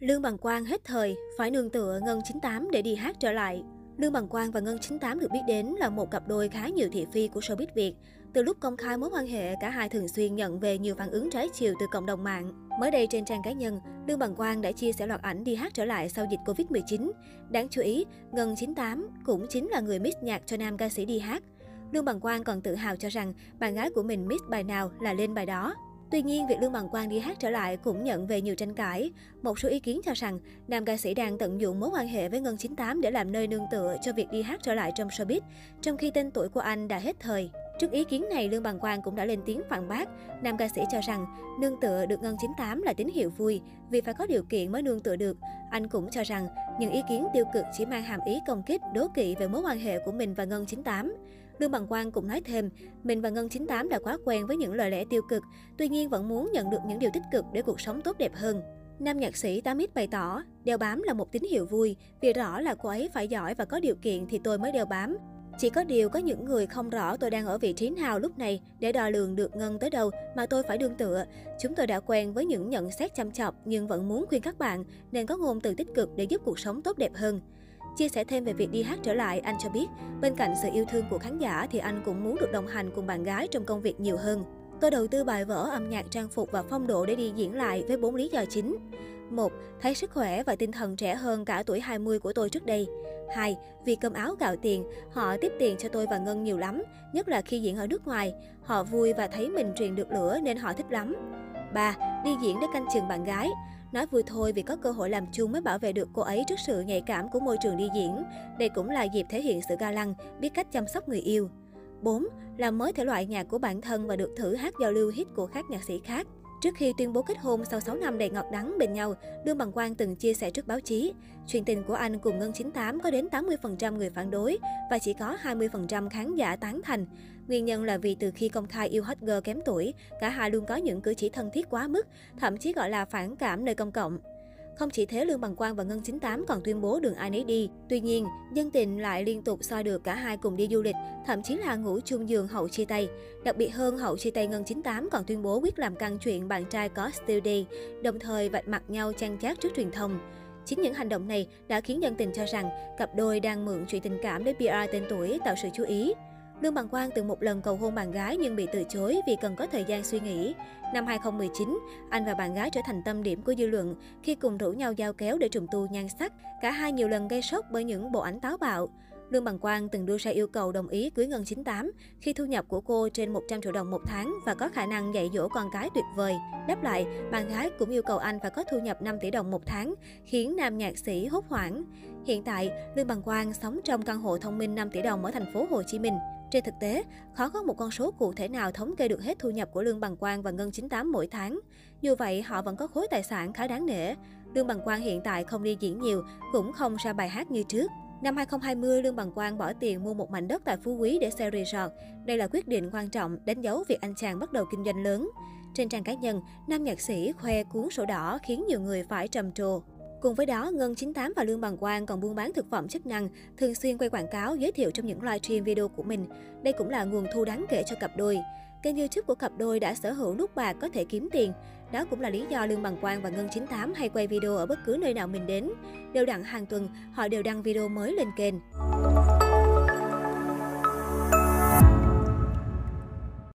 Lương Bằng Quang hết thời, phải nương tựa Ngân 98 để đi hát trở lại. Lương Bằng Quang và Ngân 98 được biết đến là một cặp đôi khá nhiều thị phi của showbiz Việt. Từ lúc công khai mối quan hệ, cả hai thường xuyên nhận về nhiều phản ứng trái chiều từ cộng đồng mạng. Mới đây trên trang cá nhân, Lương Bằng Quang đã chia sẻ loạt ảnh đi hát trở lại sau dịch Covid-19. Đáng chú ý, Ngân 98 cũng chính là người mix nhạc cho nam ca sĩ đi hát. Lương Bằng Quang còn tự hào cho rằng bạn gái của mình mix bài nào là lên bài đó. Tuy nhiên, việc Lương Bằng Quang đi hát trở lại cũng nhận về nhiều tranh cãi. Một số ý kiến cho rằng, nam ca sĩ đang tận dụng mối quan hệ với Ngân 98 để làm nơi nương tựa cho việc đi hát trở lại trong showbiz, trong khi tên tuổi của anh đã hết thời. Trước ý kiến này, Lương Bằng Quang cũng đã lên tiếng phản bác. Nam ca sĩ cho rằng, nương tựa được Ngân 98 là tín hiệu vui, vì phải có điều kiện mới nương tựa được. Anh cũng cho rằng, những ý kiến tiêu cực chỉ mang hàm ý công kích, đố kỵ về mối quan hệ của mình và Ngân 98. Lương Bằng Quang cũng nói thêm, mình và Ngân 98 đã quá quen với những lời lẽ tiêu cực, tuy nhiên vẫn muốn nhận được những điều tích cực để cuộc sống tốt đẹp hơn. Nam nhạc sĩ 8X bày tỏ, đeo bám là một tín hiệu vui, vì rõ là cô ấy phải giỏi và có điều kiện thì tôi mới đeo bám. Chỉ có điều có những người không rõ tôi đang ở vị trí nào lúc này để đo lường được Ngân tới đâu mà tôi phải đương tựa. Chúng tôi đã quen với những nhận xét chăm chọc nhưng vẫn muốn khuyên các bạn nên có ngôn từ tích cực để giúp cuộc sống tốt đẹp hơn. Chia sẻ thêm về việc đi hát trở lại, anh cho biết, bên cạnh sự yêu thương của khán giả thì anh cũng muốn được đồng hành cùng bạn gái trong công việc nhiều hơn. Tôi đầu tư bài vở, âm nhạc, trang phục và phong độ để đi diễn lại với bốn lý do chính. 1. Thấy sức khỏe và tinh thần trẻ hơn cả tuổi 20 của tôi trước đây. 2. Vì cơm áo gạo tiền, họ tiếp tiền cho tôi và Ngân nhiều lắm, nhất là khi diễn ở nước ngoài. Họ vui và thấy mình truyền được lửa nên họ thích lắm. 3. Đi diễn để canh chừng bạn gái. Nói vui thôi vì có cơ hội làm chung mới bảo vệ được cô ấy trước sự nhạy cảm của môi trường đi diễn. Đây cũng là dịp thể hiện sự ga lăng, biết cách chăm sóc người yêu. 4. Làm mới thể loại nhạc của bản thân và được thử hát giao lưu hit của các nhạc sĩ khác. Trước khi tuyên bố kết hôn sau 6 năm đầy ngọt đắng bên nhau, Lương Bằng Quang từng chia sẻ trước báo chí, chuyện tình của anh cùng Ngân 98 có đến 80% người phản đối và chỉ có 20% khán giả tán thành. Nguyên nhân là vì từ khi công khai yêu hot girl kém tuổi, cả hai luôn có những cử chỉ thân thiết quá mức, thậm chí gọi là phản cảm nơi công cộng. Không chỉ thế, Lương Bằng Quang và Ngân 98 còn tuyên bố đường ai nấy đi. Tuy nhiên, dân tình lại liên tục soi được cả hai cùng đi du lịch, thậm chí là ngủ chung giường hậu chia tay. Đặc biệt hơn, hậu chia tay Ngân 98 còn tuyên bố quyết làm căng chuyện bạn trai có still day, đồng thời vạch mặt nhau chăn chát trước truyền thông. Chính những hành động này đã khiến dân tình cho rằng cặp đôi đang mượn chuyện tình cảm để PR tên tuổi tạo sự chú ý. Lương Bằng Quang từng một lần cầu hôn bạn gái nhưng bị từ chối vì cần có thời gian suy nghĩ. Năm 2019, anh và bạn gái trở thành tâm điểm của dư luận khi cùng rủ nhau giao kéo để trùng tu nhan sắc. Cả hai nhiều lần gây sốc bởi những bộ ảnh táo bạo. Lương Bằng Quang từng đưa ra yêu cầu đồng ý cưới Ngân 98 khi thu nhập của cô trên 100 triệu đồng một tháng và có khả năng dạy dỗ con cái tuyệt vời. Đáp lại, bạn gái cũng yêu cầu anh phải có thu nhập 5 tỷ đồng một tháng, khiến nam nhạc sĩ hốt hoảng. Hiện tại, Lương Bằng Quang sống trong căn hộ thông minh 5 tỷ đồng ở thành phố Hồ Chí Minh. Trên thực tế, khó có một con số cụ thể nào thống kê được hết thu nhập của Lương Bằng Quang và Ngân 98 mỗi tháng. Dù vậy, họ vẫn có khối tài sản khá đáng nể. Lương Bằng Quang hiện tại không đi diễn nhiều, cũng không ra bài hát như trước. Năm 2020, Lương Bằng Quang bỏ tiền mua một mảnh đất tại Phú Quý để xây resort. Đây là quyết định quan trọng, đánh dấu việc anh chàng bắt đầu kinh doanh lớn. Trên trang cá nhân, nam nhạc sĩ khoe cuốn sổ đỏ khiến nhiều người phải trầm trồ. Cùng với đó, Ngân 98 và Lương Bằng Quang còn buôn bán thực phẩm chức năng, thường xuyên quay quảng cáo giới thiệu trong những livestream video của mình. Đây cũng là nguồn thu đáng kể cho cặp đôi. Kênh YouTube của cặp đôi đã sở hữu nút bạc có thể kiếm tiền. Đó cũng là lý do Lương Bằng Quang và Ngân 98 hay quay video ở bất cứ nơi nào mình đến. Đều đặn hàng tuần, họ đều đăng video mới lên kênh.